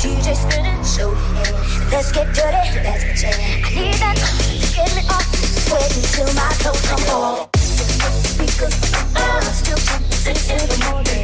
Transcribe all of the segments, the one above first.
DJ spinning, show me. Let's get dirty, let's jam. I need that to get me off. Sweating till my toes come off. Speakers, I'm still jumping in the morning.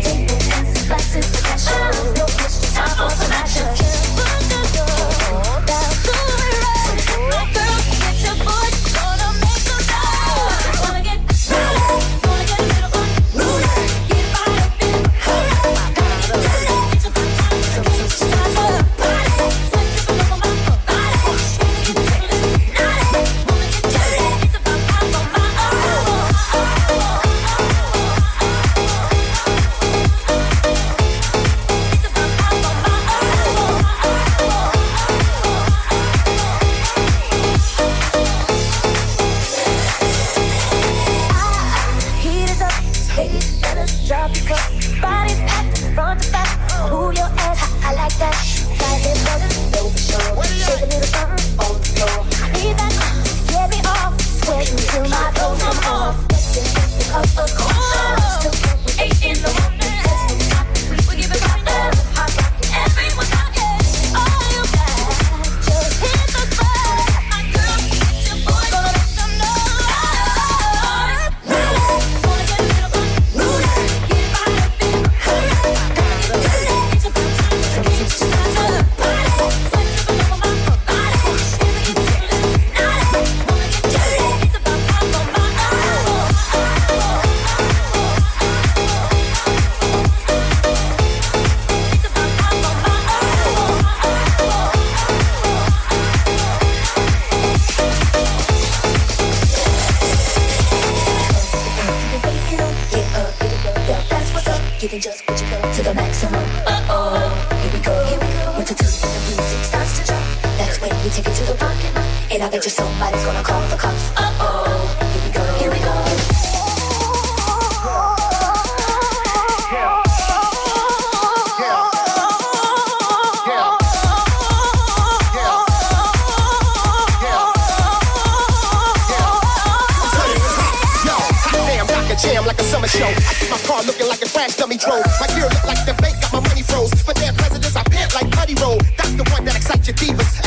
Body packed, from front to back. Ooh, your ass, I, I like that. Size and just put your go to the maximum. Uh oh, here we go. Here we go. One to two-step the music starts to drop, that's when we take it to the parking lot. And I bet you somebody's gonna call the cops. Uh oh, here we go. Here we go. show trash dummy troll. My gear look like the bank, got my money froze. For their presidents, I pant like putty roll. That's the one that excites your divas.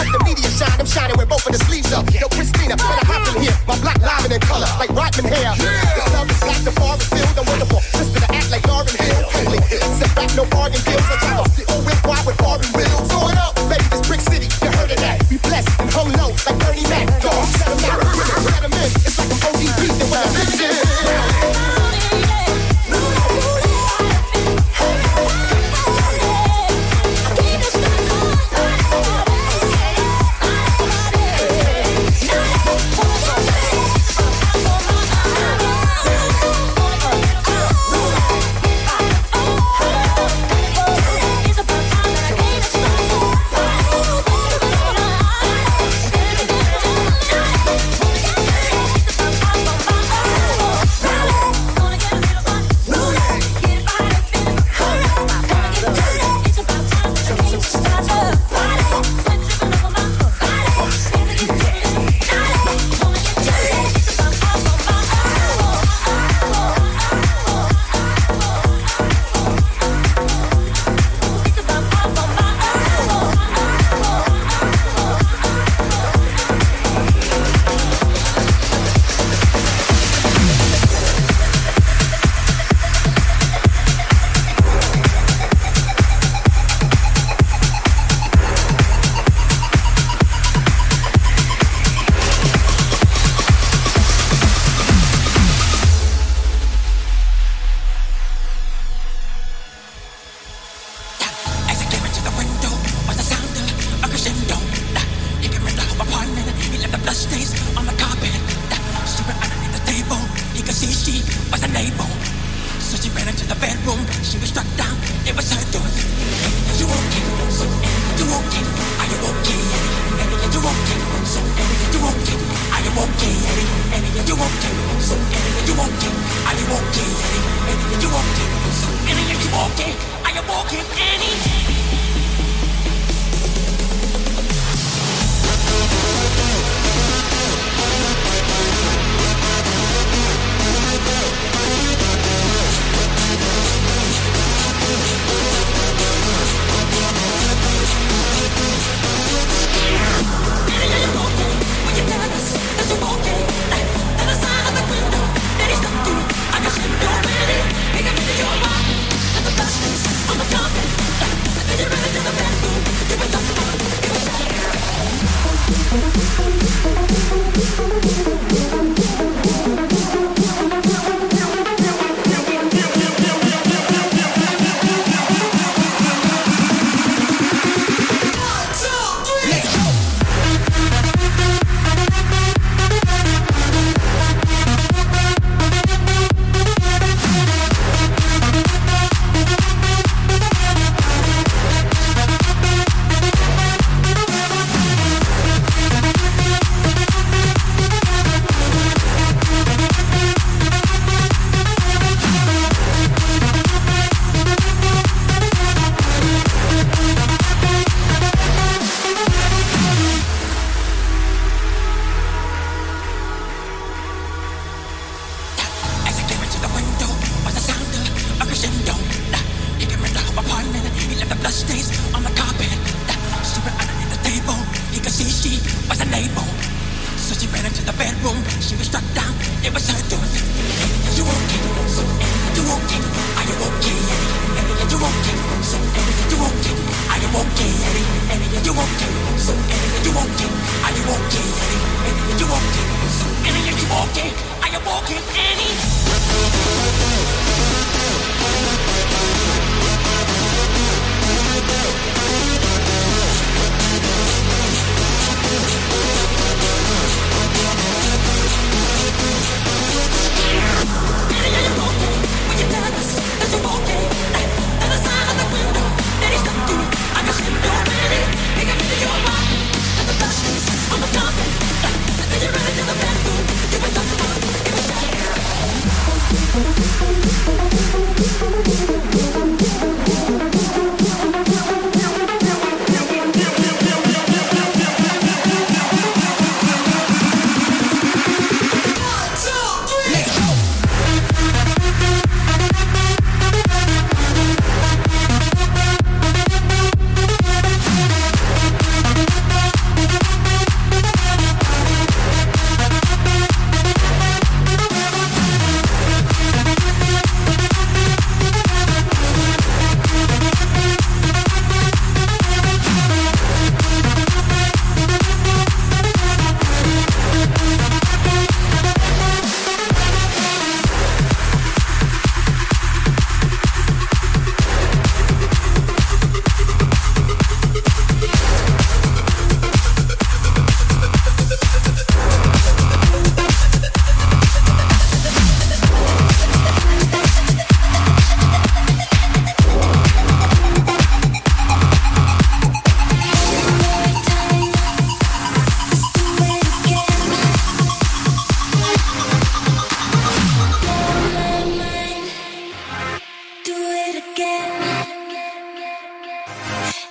Firewall can any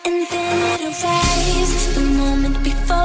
And then it arrives the moment before.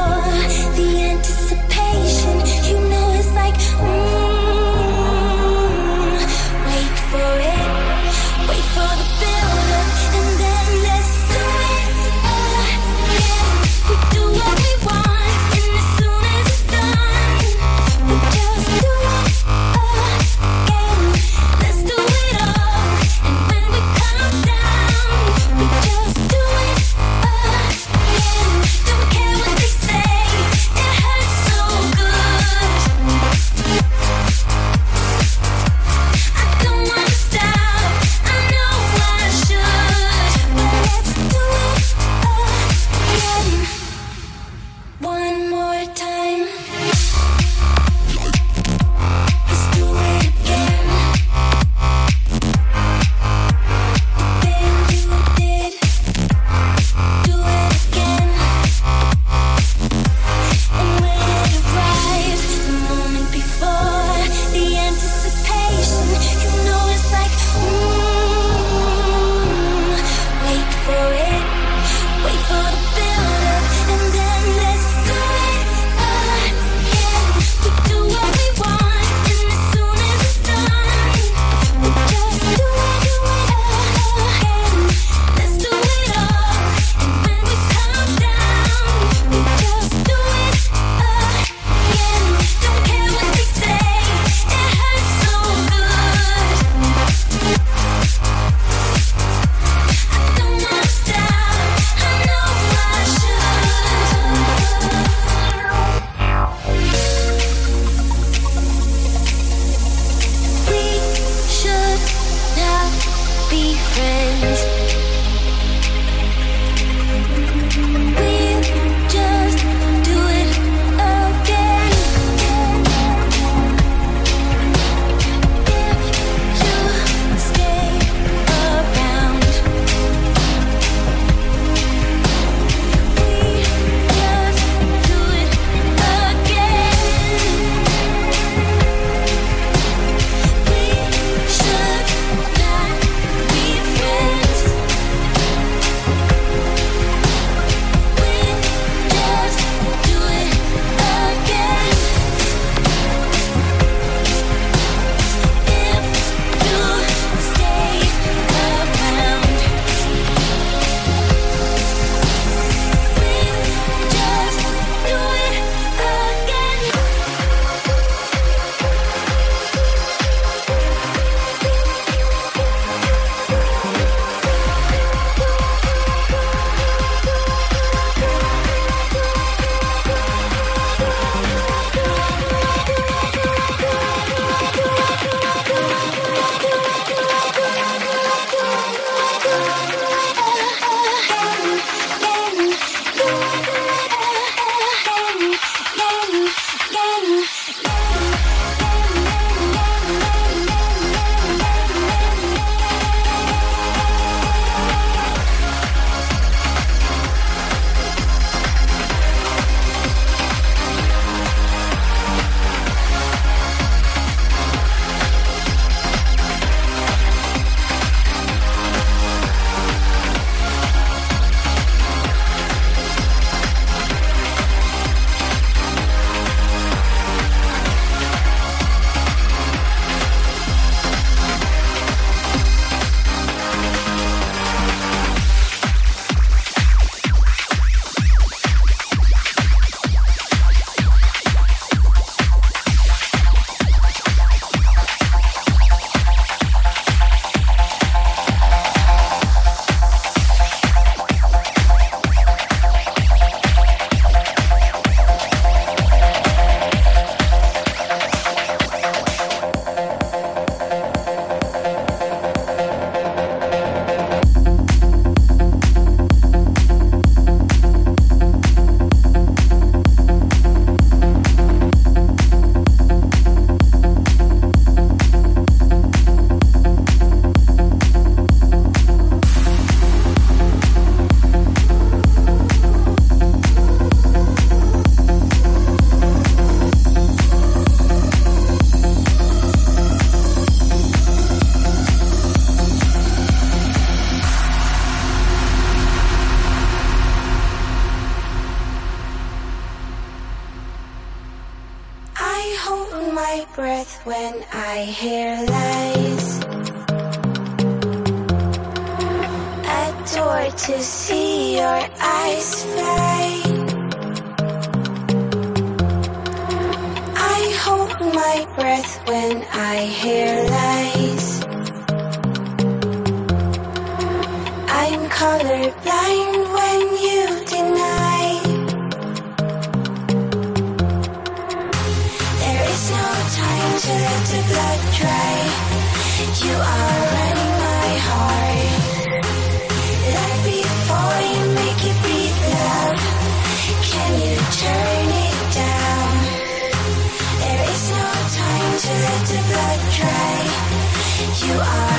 You are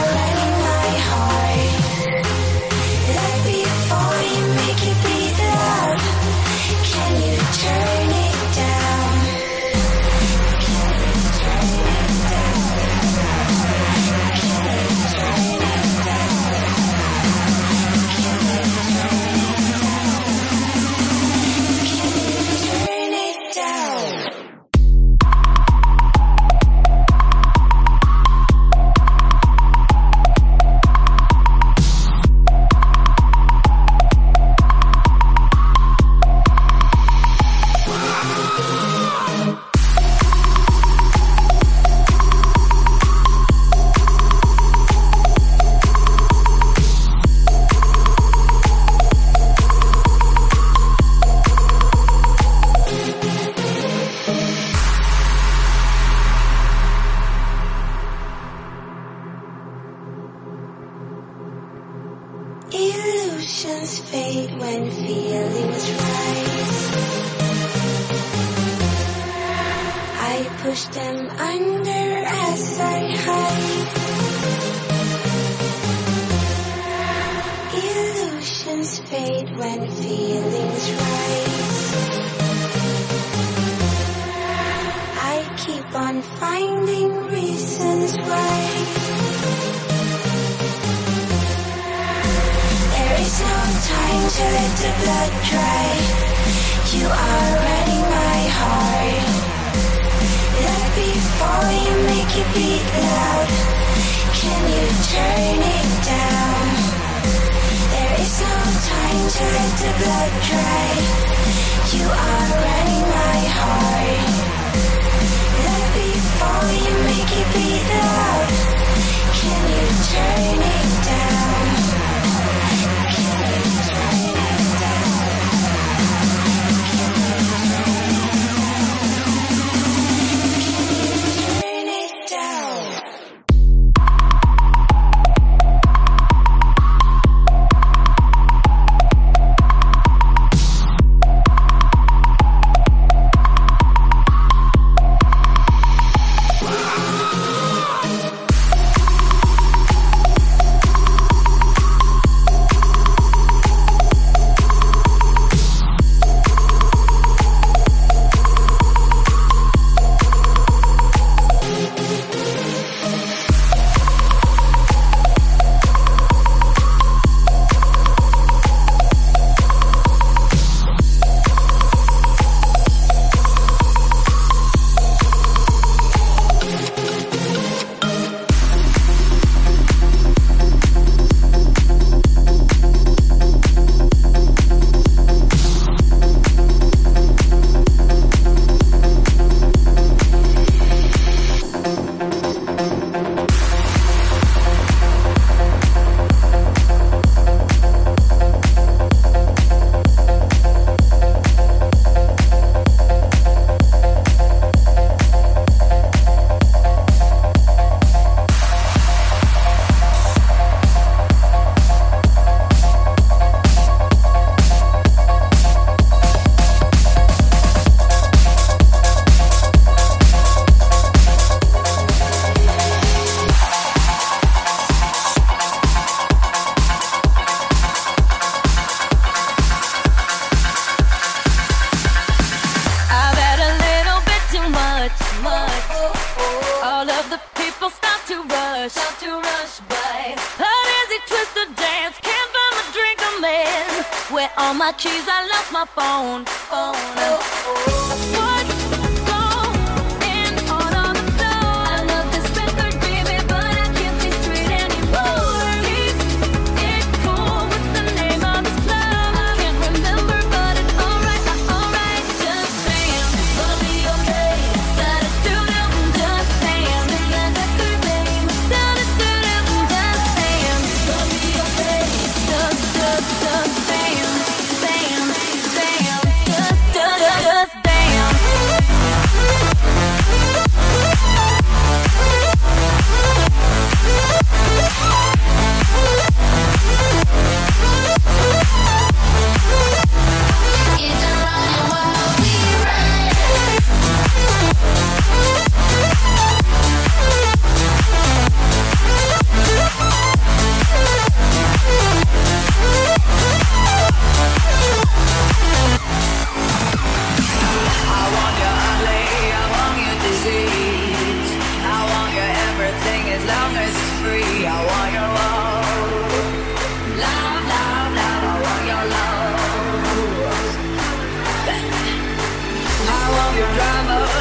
Can you turn it down?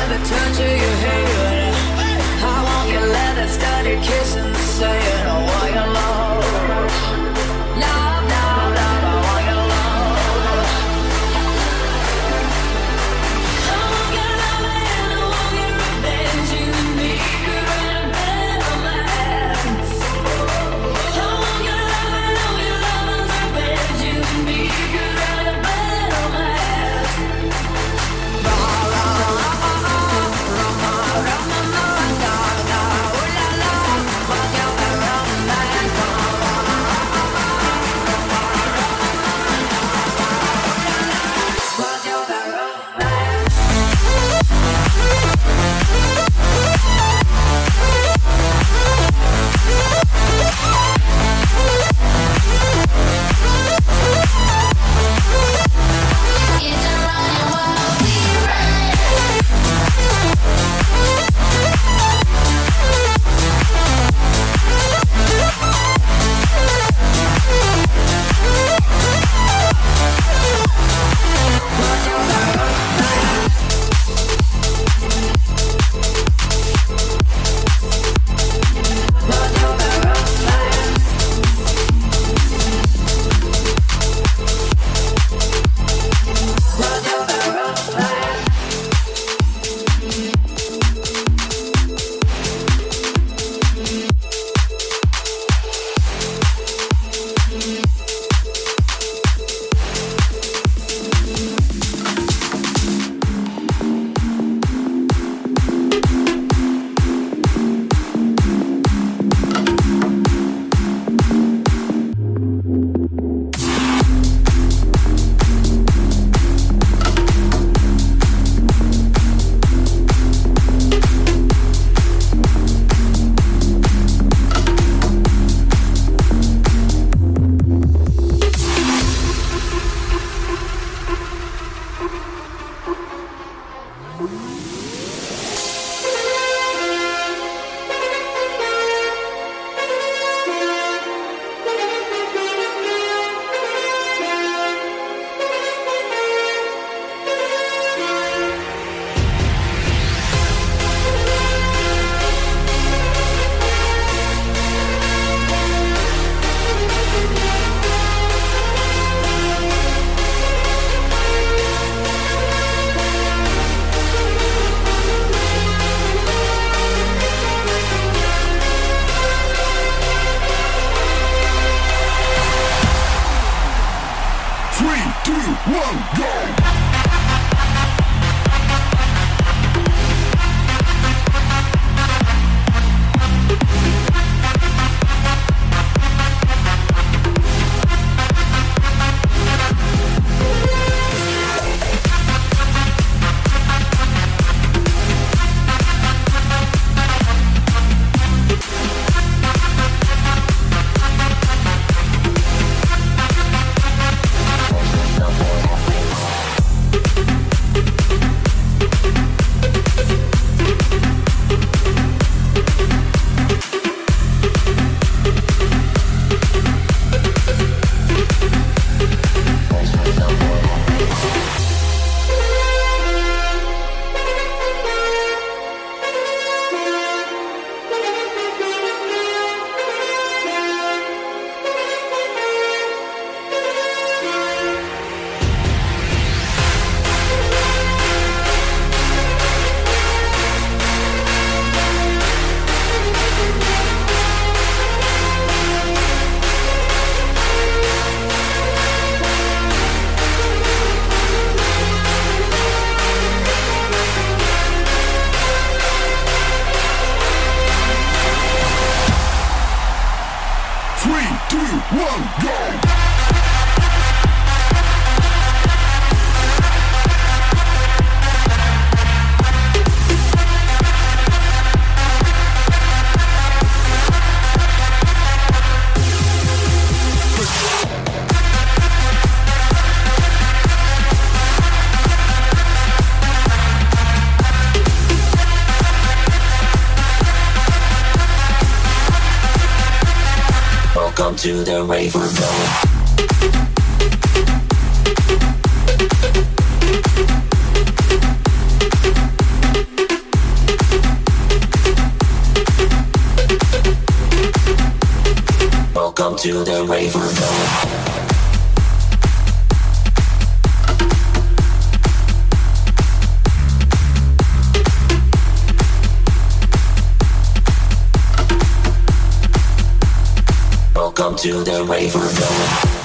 Touch of your head. I want your leather studded kiss and saying, I Welcome to the rave we're. Welcome to the rave we're. To the rave we're going.